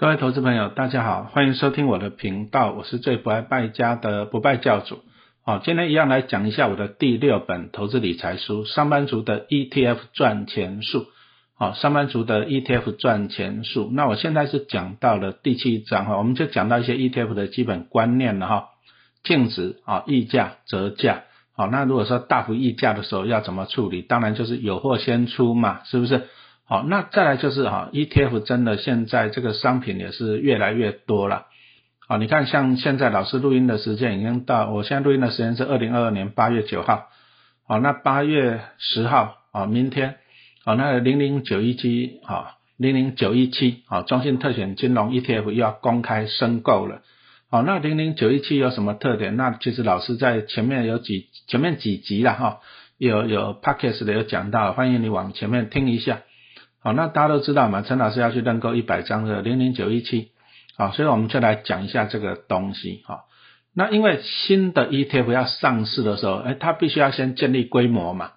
各位投资朋友，大家好，欢迎收听我的频道，我是最不爱败家的不败教主。好，今天一样来讲一下我的第六本投资理财书《上班族的 ETF 赚钱术》。好，上班族的 ETF 赚钱术。那我现在是讲到了第七章哈，我们就讲到一些 ETF 的基本观念了哈。净值啊，溢价、折价。好，那如果说大幅溢价的时候要怎么处理？当然就是有货先出嘛，是不是？好，那再来就是哈，ETF 真的现在这个商品也是越来越多了。好，你看像现在老师录音的时间已经到，我现在录音的时间是二零二二年八月九号。好，那八月十号啊，明天，啊，那零零九一七啊，零零九一七啊，中信特选金融 ETF 又要公开申购了。好，那零零九一七有什么特点？那其实老师在前面有几前面几集了哈，有有 p a c k a g e 的有讲到，欢迎你往前面听一下。好，那大家都知道嘛，陈老师要去认购一百张的零零九一七，好，所以我们就来讲一下这个东西哈。那因为新的 ETF 要上市的时候，哎，它必须要先建立规模嘛，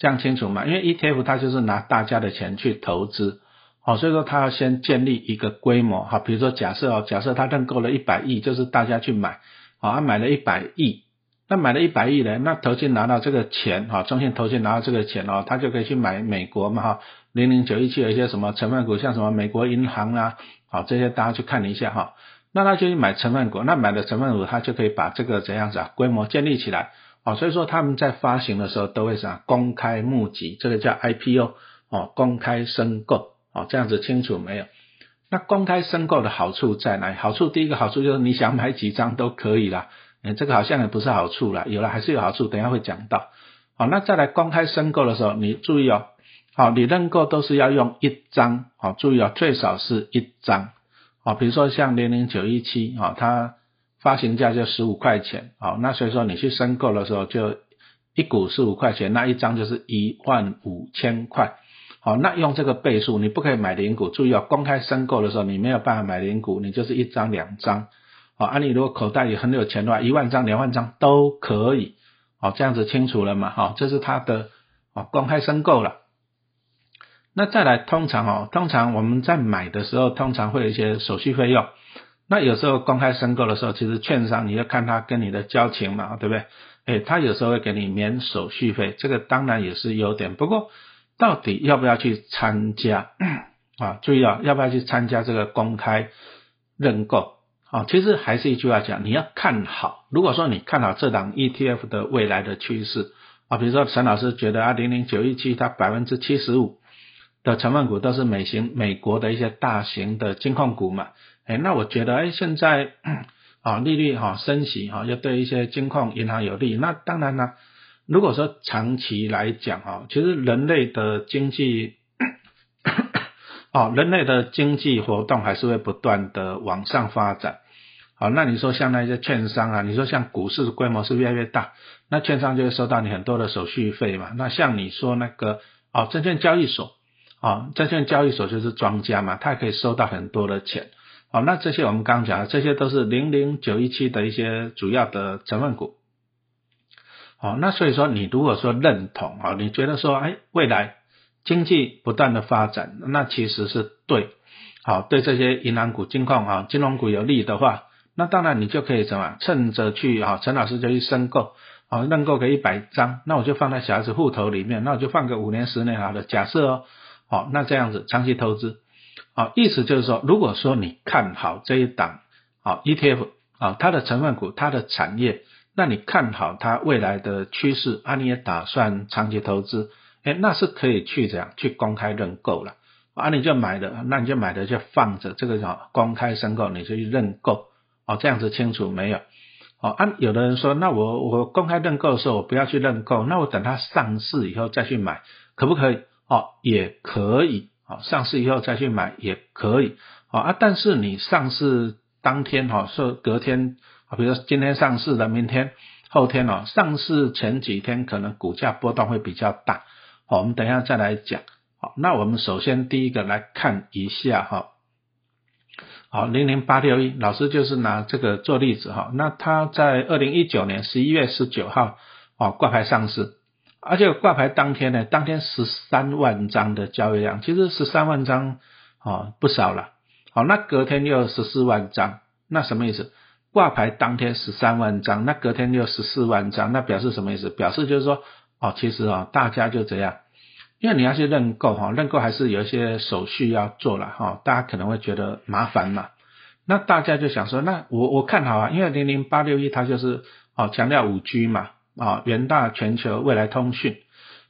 这样清楚嘛？因为 ETF 它就是拿大家的钱去投资，好，所以说它要先建立一个规模，好，比如说假设哦，假设他认购了一百亿，就是大家去买，好，他买了一百亿，那买了一百亿呢，那投信拿到这个钱，哈，中信投信拿到这个钱哦，他就可以去买美国嘛，哈。零零九一七有一些什么成分股，像什么美国银行啊，好这些大家去看一下哈。那他就去买成分股，那买的成分股他就可以把这个怎样子啊规模建立起来，好，所以说他们在发行的时候都会啥公开募集，这个叫 IPO 哦，公开申购哦，这样子清楚没有？那公开申购的好处在哪？好处第一个好处就是你想买几张都可以啦，嗯，这个好像也不是好处了，有了还是有好处，等下会讲到。好，那再来公开申购的时候，你注意哦。好，你认购都是要用一张，好，注意啊，最少是一张，好，比如说像零零九一七，啊，它发行价就十五块钱，好，那所以说你去申购的时候就一股十五块钱，那一张就是一万五千块，好，那用这个倍数，你不可以买零股，注意啊，公开申购的时候你没有办法买零股，你就是一张两张，好，啊，你如果口袋里很有钱的话，一万张两万张都可以，好，这样子清楚了嘛，好，这是它的，啊，公开申购了。那再来，通常哦，通常我们在买的时候，通常会有一些手续费用。那有时候公开申购的时候，其实券商你要看他跟你的交情嘛，对不对？哎，他有时候会给你免手续费，这个当然也是优点。不过，到底要不要去参加 啊？注意啊，要不要去参加这个公开认购啊？其实还是一句话讲，你要看好。如果说你看好这档 ETF 的未来的趋势啊，比如说陈老师觉得啊，零零九一七它百分之七十五。的成分股都是美型美国的一些大型的金控股嘛，哎，那我觉得哎现在啊利率哈升息哈，又对一些金控银行有利，那当然呢，如果说长期来讲哈，其实人类的经济 哦，人类的经济活动还是会不断的往上发展，好，那你说像那些券商啊，你说像股市规模是越来越大，那券商就会收到你很多的手续费嘛，那像你说那个哦证券交易所。啊，证券交易所就是庄家嘛，它可以收到很多的钱。好，那这些我们刚讲的，这些都是零零九一七的一些主要的成分股。好，那所以说你如果说认同啊，你觉得说，哎，未来经济不断的发展，那其实是对，好，对这些银行股、金矿啊、金融股有利的话，那当然你就可以什么，趁着去啊，陈老师就去申购，啊，认购个一百张，那我就放在小孩子户头里面，那我就放个五年、十年好了。假设哦。好，那这样子长期投资，好，意思就是说，如果说你看好这一档，好 ETF，啊，它的成分股，它的产业，那你看好它未来的趋势，啊，你也打算长期投资，哎，那是可以去这样去公开认购了，啊，你就买的，那你就买的就放着，这个叫公开申购，你就去认购，哦，这样子清楚没有？哦，啊，有的人说，那我我公开认购的时候，我不要去认购，那我等它上市以后再去买，可不可以？哦，也可以，哦，上市以后再去买也可以，哦啊，但是你上市当天，哈，是隔天，啊，比如说今天上市的，明天、后天哦，上市前几天可能股价波动会比较大，好，我们等一下再来讲，好，那我们首先第一个来看一下，哈，好，零零八六一，老师就是拿这个做例子，哈，那它在二零一九年十一月十九号，哦，挂牌上市。而且挂牌当天呢，当天十三万张的交易量，其实十三万张啊不少了好，那隔天又十四万张，那什么意思？挂牌当天十三万张，那隔天又十四万张，那表示什么意思？表示就是说，哦，其实啊，大家就这样，因为你要去认购哈，认购还是有一些手续要做了哈，大家可能会觉得麻烦嘛。那大家就想说，那我我看好啊，因为零零八六一它就是哦强调五 G 嘛，啊元大全球未来通讯，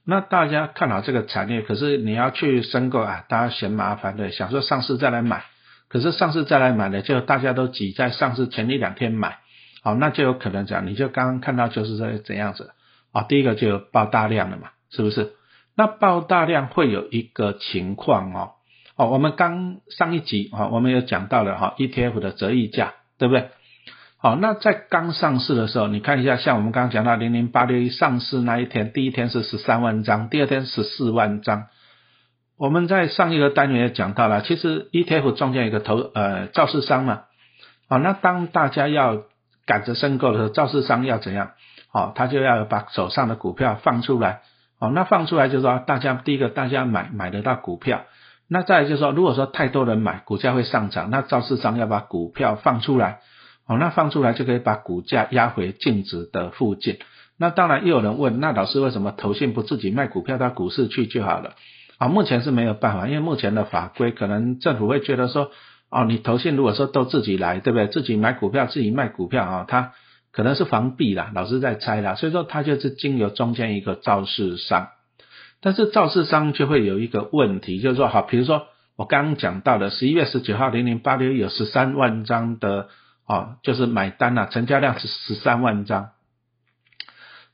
那大家看好这个产业，可是你要去申购啊，大家嫌麻烦的，想说上市再来买，可是上市再来买呢，就大家都挤在上市前一两天买，好，那就有可能讲，你就刚刚看到就是这怎样子啊，第一个就爆大量了嘛，是不是？那爆大量会有一个情况哦。哦，我们刚上一集啊，我们有讲到了哈，ETF 的折溢价，对不对？好，那在刚上市的时候，你看一下，像我们刚刚讲到零零八六一上市那一天，第一天是十三万张，第二天十四万张。我们在上一个单元也讲到了，其实 ETF 中间有个投呃造市商嘛，啊，那当大家要赶着申购的时候，造市商要怎样？好，他就要把手上的股票放出来，好，那放出来就是说，大家第一个大家买买得到股票。那再就是说，如果说太多人买，股价会上涨，那造市商要把股票放出来，哦，那放出来就可以把股价压回净值的附近。那当然又有人问，那老师为什么投信不自己卖股票到股市去就好了？啊，目前是没有办法，因为目前的法规可能政府会觉得说，哦，你投信如果说都自己来，对不对？自己买股票，自己卖股票啊，他可能是防弊啦，老师在猜啦，所以说他就是经由中间一个造市商。但是造市商就会有一个问题，就是说，好，比如说我刚刚讲到的十一月十九号零零八六有十三万张的啊，就是买单了，成交量是十三万张。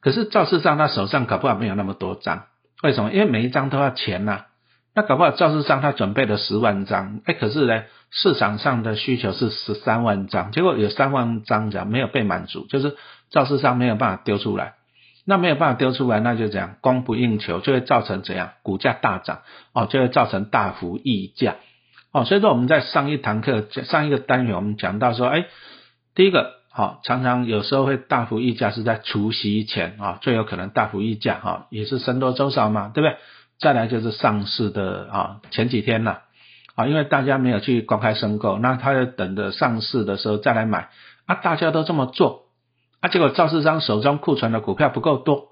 可是造市商他手上搞不好没有那么多张，为什么？因为每一张都要钱呐。那搞不好造市商他准备了十万张，哎，可是呢，市场上的需求是十三万张，结果有三万张这样没有被满足，就是造市商没有办法丢出来。那没有办法丢出来，那就这样供不应求，就会造成怎样股价大涨哦，就会造成大幅溢价哦。所以说我们在上一堂课上一个单元，我们讲到说，哎，第一个好，常常有时候会大幅溢价是在除夕前啊，最有可能大幅溢价哈，也是僧多粥少嘛，对不对？再来就是上市的啊前几天了啊，因为大家没有去公开申购，那他要等着上市的时候再来买啊，大家都这么做。啊，结果赵市商手中库存的股票不够多，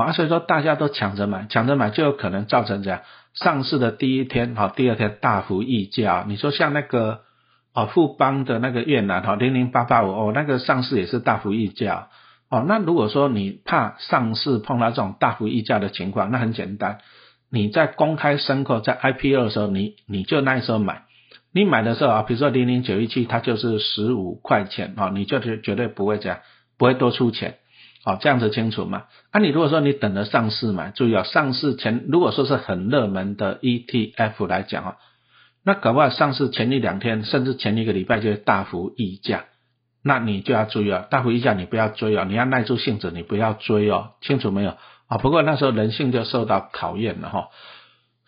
啊，所以说大家都抢着买，抢着买就有可能造成这样，上市的第一天，好，第二天大幅溢价。你说像那个，啊，富邦的那个越南，哈，零零八八五，哦，那个上市也是大幅溢价，哦，那如果说你怕上市碰到这种大幅溢价的情况，那很简单，你在公开申购在 IPO 的时候，你你就那时候买，你买的时候啊，比如说零零九一七，它就是十五块钱，啊，你就绝绝对不会这样。不会多出钱，好这样子清楚吗？啊，你如果说你等着上市嘛，注意啊，上市前如果说是很热门的 ETF 来讲啊，那搞不好上市前一两天，甚至前一个礼拜就会大幅溢价，那你就要注意啊，大幅溢价你不要追哦，你要耐住性子，你不要追哦，清楚没有？啊，不过那时候人性就受到考验了哈。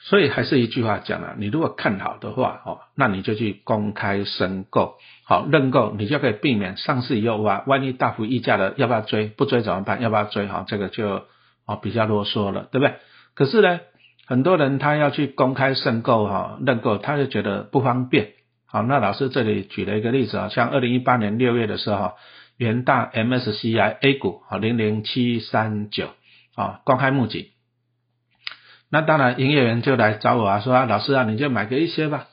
所以还是一句话讲了，你如果看好的话，哦，那你就去公开申购，好认购，你就可以避免上市以后哇，万一大幅溢价了，要不要追？不追怎么办？要不要追？哈，这个就哦比较啰嗦了，对不对？可是呢，很多人他要去公开申购哈认购，他就觉得不方便。好，那老师这里举了一个例子啊，像二零一八年六月的时候，哈元大 MSCI A 股啊零零七三九啊公开募集。那当然，营业员就来找我啊，说啊，老师啊，你就买个一些吧。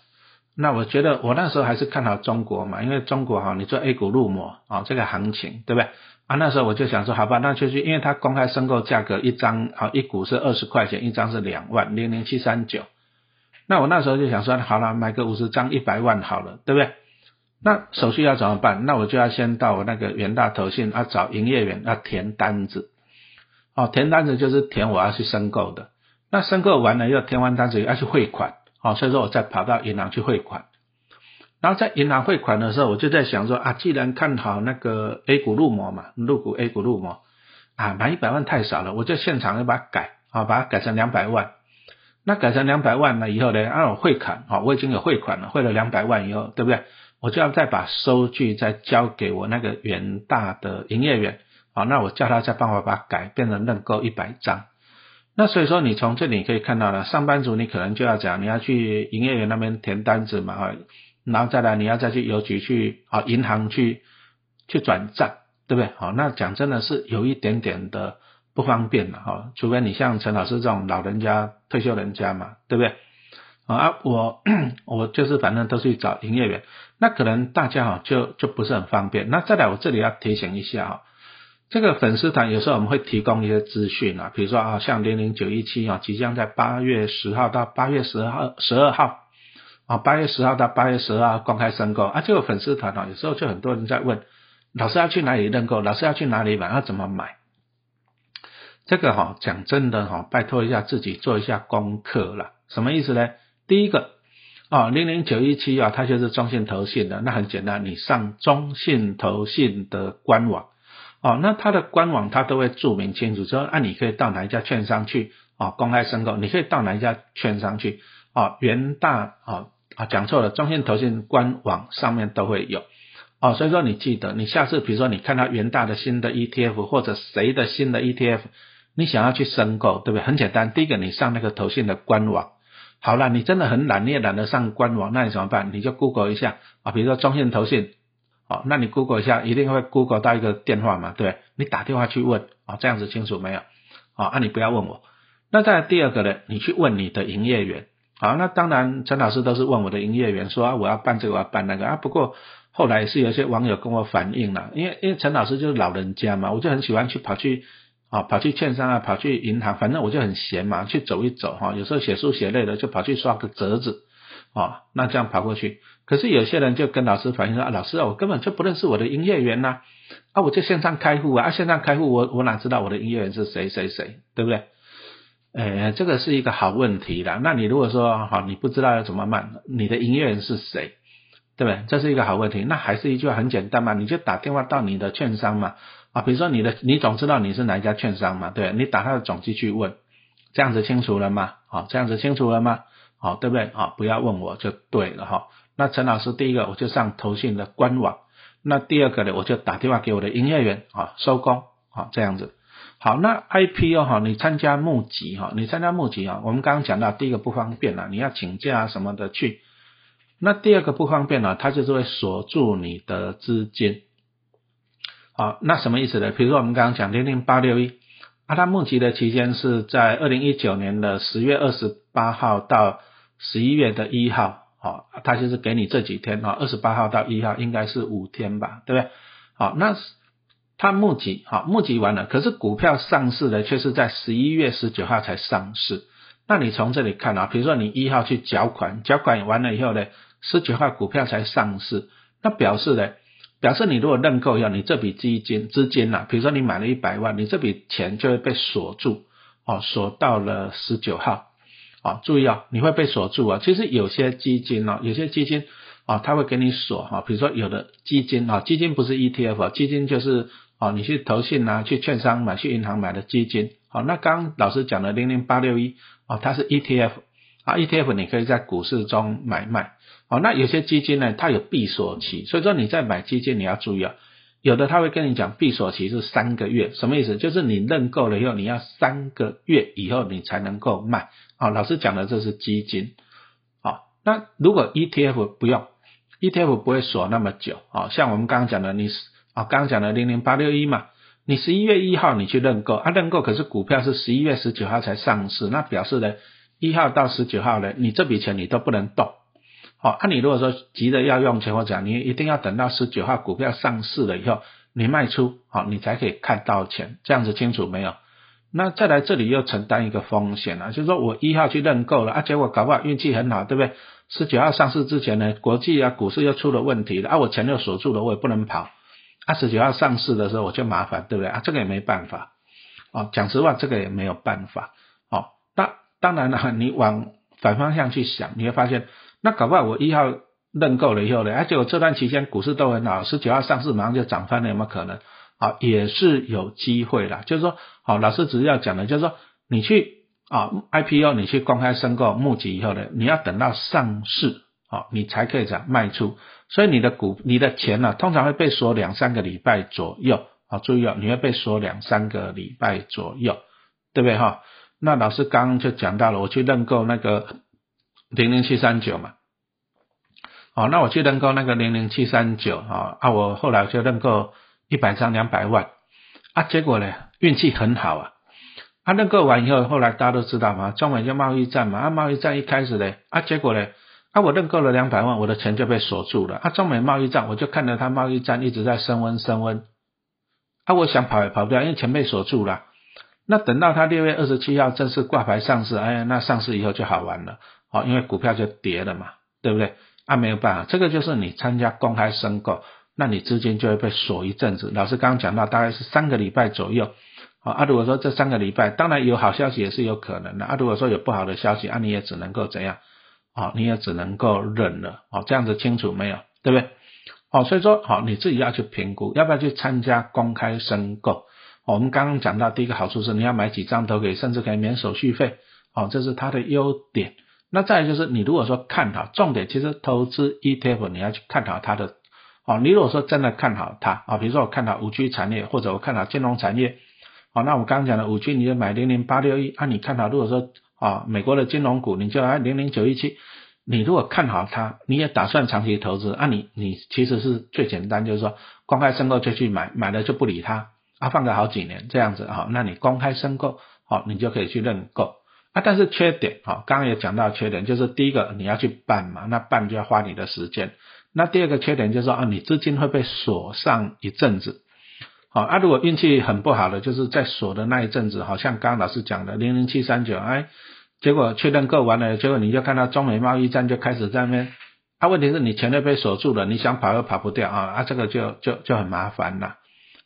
那我觉得我那时候还是看好中国嘛，因为中国哈，你做 A 股入模啊，这个行情对不对？啊，那时候我就想说，好吧，那就去，因为它公开申购价格一张啊，一股是二十块钱，一张是两万零零七三九。那我那时候就想说，好了，买个五十张一百万好了，对不对？那手续要怎么办？那我就要先到我那个元大投信啊，找营业员要填单子。哦，填单子就是填我要去申购的。那申购完了要填完单子要去汇款，好，所以说我再跑到银行去汇款。然后在银行汇款的时候，我就在想说啊，既然看好那个 A 股入模嘛，入股 A 股入模啊，买一百万太少了，我就现场要把它改，啊，把它改成两百万。那改成两百万了以后呢，按我汇款，好，我已经有汇款了，汇了两百万以后，对不对？我就要再把收据再交给我那个元大的营业员，好，那我叫他再帮我把改变成认购一百张。那所以说，你从这里可以看到了，上班族你可能就要讲，你要去营业员那边填单子嘛，然后再来你要再去邮局去啊银行去去转账，对不对？好，那讲真的是有一点点的不方便了哈，除非你像陈老师这种老人家退休人家嘛，对不对？啊，我我就是反正都去找营业员，那可能大家哈就就不是很方便。那再来我这里要提醒一下哈。这个粉丝团有时候我们会提供一些资讯啊，比如说啊，像零零九一七啊，即将在八月十号到八月十号十二号啊，八月十号到八月十二号公开申购啊，这个粉丝团啊，有时候就很多人在问，老师要去哪里认购？老师要去哪里买？要怎么买？这个哈，讲真的哈，拜托一下自己做一下功课了。什么意思呢？第一个啊，零零九一七啊，它就是中信投信的，那很简单，你上中信投信的官网。哦，那它的官网它都会注明清楚，说啊，你可以到哪一家券商去啊，公开申购，你可以到哪一家券商去啊，元大啊啊讲错了，中信投信官网上面都会有哦，所以说你记得，你下次比如说你看到元大的新的 ETF 或者谁的新的 ETF，你想要去申购，对不对？很简单，第一个你上那个投信的官网，好了，你真的很懒，你也懒得上官网，那你怎么办？你就 Google 一下啊，比如说中信投信。哦，那你 Google 一下，一定会 Google 到一个电话嘛？对，你打电话去问啊，这样子清楚没有？好，啊，你不要问我。那再第二个呢，你去问你的营业员。好，那当然陈老师都是问我的营业员，说啊，我要办这个，我要办那个啊。不过后来是有些网友跟我反映了，因为因为陈老师就是老人家嘛，我就很喜欢去跑去啊，跑去券商啊，跑去银行，反正我就很闲嘛，去走一走哈。有时候写书写累了，就跑去刷个折子。哦，那这样跑过去，可是有些人就跟老师反映说啊，老师啊，我根本就不认识我的营业员呐，啊，我就线上开户啊，线上开户我我哪知道我的营业员是谁谁谁，对不对？呃，这个是一个好问题啦。那你如果说好，你不知道要怎么办，你的营业员是谁，对不对？这是一个好问题。那还是一句话很简单嘛，你就打电话到你的券商嘛，啊，比如说你的，你总知道你是哪一家券商嘛，对，你打他的总机去问，这样子清楚了吗？好，这样子清楚了吗？好，对不对？啊，不要问我就对了哈。那陈老师第一个我就上投信的官网，那第二个呢，我就打电话给我的营业员啊，收工啊，这样子。好，那 IPO 哈，你参加募集哈，你参加募集啊，我们刚刚讲到第一个不方便了，你要请假什么的去。那第二个不方便呢，它就是会锁住你的资金。好，那什么意思呢？比如说我们刚刚讲零零八六一。啊，它募集的期间是在二零一九年的十月二十八号到十一月的一号，好，它就是给你这几天啊，二十八号到一号应该是五天吧，对不对？好，那它募集好，募集完了，可是股票上市的却是在十一月十九号才上市。那你从这里看啊，比如说你一号去缴款，缴款完了以后呢，十九号股票才上市，那表示呢？表示你如果认购以后，你这笔基金资金呐，比如说你买了一百万，你这笔钱就会被锁住，哦，锁到了十九号，啊，注意啊，你会被锁住啊。其实有些基金呢，有些基金啊，它会给你锁哈，比如说有的基金啊，基金不是 ETF，啊基金就是啊，你去投信啊，去券商买，去银行买的基金，好，那刚老师讲的零零八六一啊，它是 ETF，啊，ETF 你可以在股市中买卖。好，那有些基金呢，它有闭锁期，所以说你在买基金你要注意啊，有的他会跟你讲闭锁期是三个月，什么意思？就是你认购了以后，你要三个月以后你才能够卖。好，老师讲的这是基金。好，那如果 ETF 不用，ETF 不会锁那么久。啊，像我们刚刚讲的，你是啊刚刚讲的零零八六一嘛，你十一月一号你去认购，啊认购可是股票是十一月十九号才上市，那表示呢一号到十九号呢，你这笔钱你都不能动。好，那你如果说急着要用钱或者你一定要等到十九号股票上市了以后，你卖出，好，你才可以看到钱，这样子清楚没有？那再来这里又承担一个风险了，就是说我一号去认购了啊，结果搞不好运气很好，对不对？十九号上市之前呢，国际啊股市又出了问题了啊，我钱又锁住了，我也不能跑，啊，十九号上市的时候我就麻烦，对不对啊？这个也没办法，哦，讲实话，这个也没有办法，哦，那当然了，你往反方向去想，你会发现。那搞不好我一号认购了以后呢，而且我这段期间股市都很好，十九号上市马上就涨翻了，有没有可能？啊，也是有机会啦。就是说，好，老师只是要讲的，就是说，你去啊 IPO，你去公开申购募集以后呢，你要等到上市，好，你才可以样卖出。所以你的股、你的钱呢，通常会被锁两三个礼拜左右。好，注意哦，你会被锁两三个礼拜左右，对不对哈？那老师刚刚就讲到了，我去认购那个。零零七三九嘛，哦，那我去认购那个零零七三九啊，啊，我后来就认购一百张两百万，啊，结果呢运气很好啊，啊认购完以后，后来大家都知道嘛，中美就贸易战嘛，啊贸易战一开始呢，啊结果呢，啊我认购了两百万，我的钱就被锁住了，啊中美贸易战，我就看着它贸易战一直在升温升温，啊我想跑也跑不掉，因为钱被锁住了。那等到它六月二十七号正式挂牌上市，哎呀，那上市以后就好玩了，好，因为股票就跌了嘛，对不对？啊，没有办法，这个就是你参加公开申购，那你资金就会被锁一阵子。老师刚刚讲到，大概是三个礼拜左右，好，啊，如果说这三个礼拜，当然有好消息也是有可能的，啊，如果说有不好的消息，啊，你也只能够怎样，啊，你也只能够忍了，哦，这样子清楚没有？对不对？好，所以说，好，你自己要去评估，要不要去参加公开申购。我们刚刚讲到第一个好处是你要买几张都可以，甚至可以免手续费，哦，这是它的优点。那再就是你如果说看好，重点其实投资 ETF 你要去看好它的，哦，你如果说真的看好它，啊，比如说我看好五 G 产业或者我看好金融产业，好，那我刚刚讲的五 G 你就买零零八六一，啊，你看好如果说啊美国的金融股你就按零零九一七，你如果看好它，你也打算长期投资，啊，你你其实是最简单就是说公开申购就去买，买了就不理它。啊，放个好几年这样子哈，那你公开申购，好，你就可以去认购啊。但是缺点，好，刚刚也讲到缺点，就是第一个你要去办嘛，那办就要花你的时间。那第二个缺点就是说啊，你资金会被锁上一阵子，好啊。如果运气很不好的，就是在锁的那一阵子，好像刚刚老师讲的零零七三九，哎，结果确认购完了，结果你就看到中美贸易战就开始在那边，啊，问题是你钱都被锁住了，你想跑又跑不掉啊，啊，这个就就就很麻烦了。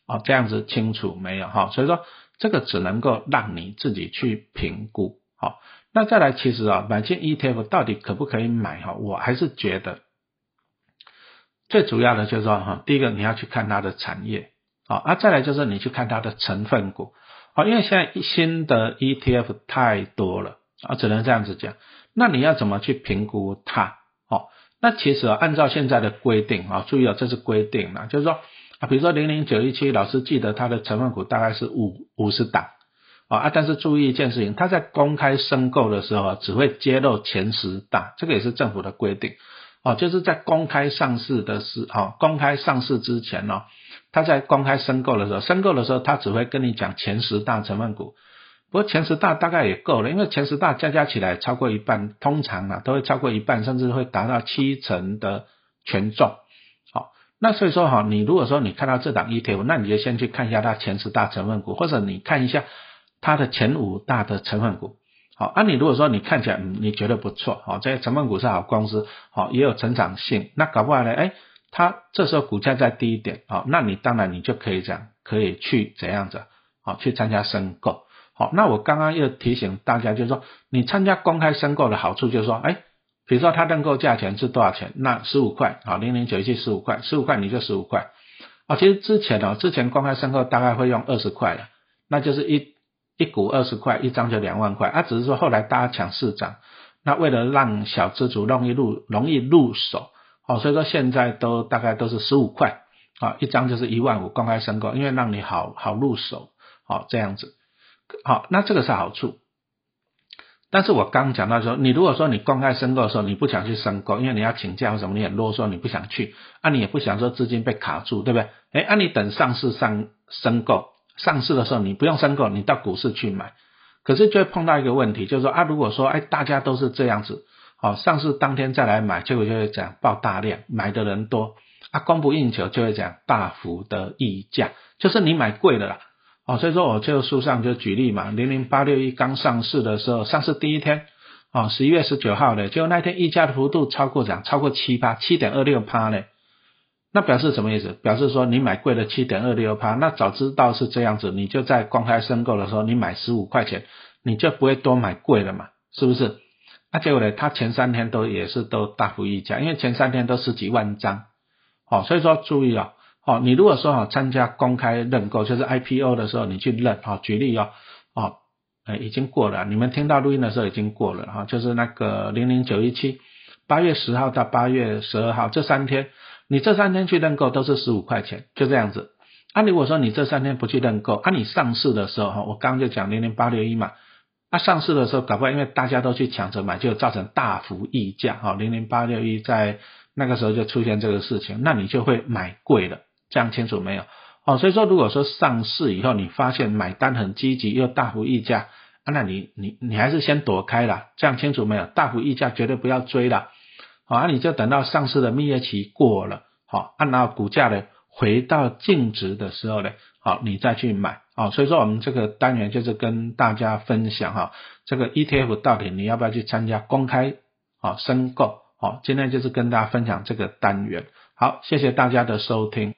哦，这样子清楚没有哈？所以说这个只能够让你自己去评估。好，那再来，其实啊，买进 ETF 到底可不可以买哈？我还是觉得最主要的就是说哈，第一个你要去看它的产业，好，啊，再来就是你去看它的成分股，好，因为现在新的 ETF 太多了啊，只能这样子讲。那你要怎么去评估它？好，那其实，按照现在的规定啊，注意啊，这是规定了，就是说。啊，比如说零零九一七，老师记得它的成分股大概是五五十档啊，但是注意一件事情，它在公开申购的时候，只会揭露前十大，这个也是政府的规定哦，就是在公开上市的时哦，公开上市之前呢，他在公开申购的时候，申购的时候他只会跟你讲前十大成分股，不过前十大大概也够了，因为前十大加加起来超过一半，通常啊都会超过一半，甚至会达到七成的权重。好那所以说哈，你如果说你看到这档 ETF，那你就先去看一下它前十大成分股，或者你看一下它的前五大的成分股。好，啊你如果说你看起来嗯你觉得不错，好这些成分股是好公司，好也有成长性，那搞不好呢，哎它这时候股价再低一点，好那你当然你就可以讲可以去怎样子，好去参加申购。好，那我刚刚又提醒大家，就是说你参加公开申购的好处就是说，哎。比如说它认购价钱是多少钱？那十五块好，零零九一七十五块，十五块你就十五块啊。其实之前呢，之前公开申购大概会用二十块的，那就是一一股二十块，一张就两万块。啊，只是说后来大家抢市场，那为了让小资主容易入容易入手，哦，所以说现在都大概都是十五块啊，一张就是一万五公开申购，因为让你好好入手，好这样子，好，那这个是好处。但是我刚讲到说，你如果说你公开申购的时候，你不想去申购，因为你要请假或什么，你很啰嗦，你不想去，啊，你也不想说资金被卡住，对不对？哎，啊，你等上市上申购，上市的时候你不用申购，你到股市去买，可是就会碰到一个问题，就是说啊，如果说哎大家都是这样子，哦，上市当天再来买，结果就会讲爆大量，买的人多，啊，供不应求就会讲大幅的溢价，就是你买贵了啦。哦，所以说我就书上就举例嘛，零零八六一刚上市的时候，上市第一天，哦，十一月十九号的，就那天溢价的幅度超过涨，超过七八七点二六趴呢，那表示什么意思？表示说你买贵了七点二六趴，那早知道是这样子，你就在公开申购的时候，你买十五块钱，你就不会多买贵了嘛，是不是？那结果呢，他前三天都也是都大幅溢价，因为前三天都十几万张，哦，所以说注意啊。哦，你如果说哈参加公开认购，就是 IPO 的时候，你去认，哈，举例哦，哦，哎，已经过了，你们听到录音的时候已经过了，哈，就是那个零零九一七，八月十号到八月十二号这三天，你这三天去认购都是十五块钱，就这样子。啊，如果说你这三天不去认购，啊，你上市的时候，哈，我刚刚就讲零零八六一嘛，那上市的时候搞不好因为大家都去抢着买，就造成大幅溢价，哈，零零八六一在那个时候就出现这个事情，那你就会买贵了，这样清楚没有？哦，所以说如果说上市以后你发现买单很积极又大幅溢价，啊，那你你你还是先躲开了，这样清楚没有？大幅溢价绝对不要追了，啊，你就等到上市的蜜月期过了，好，按照股价呢回到净值的时候呢，好，你再去买，啊，所以说我们这个单元就是跟大家分享哈，这个 ETF 到底你要不要去参加公开啊申购？好，今天就是跟大家分享这个单元，好，谢谢大家的收听。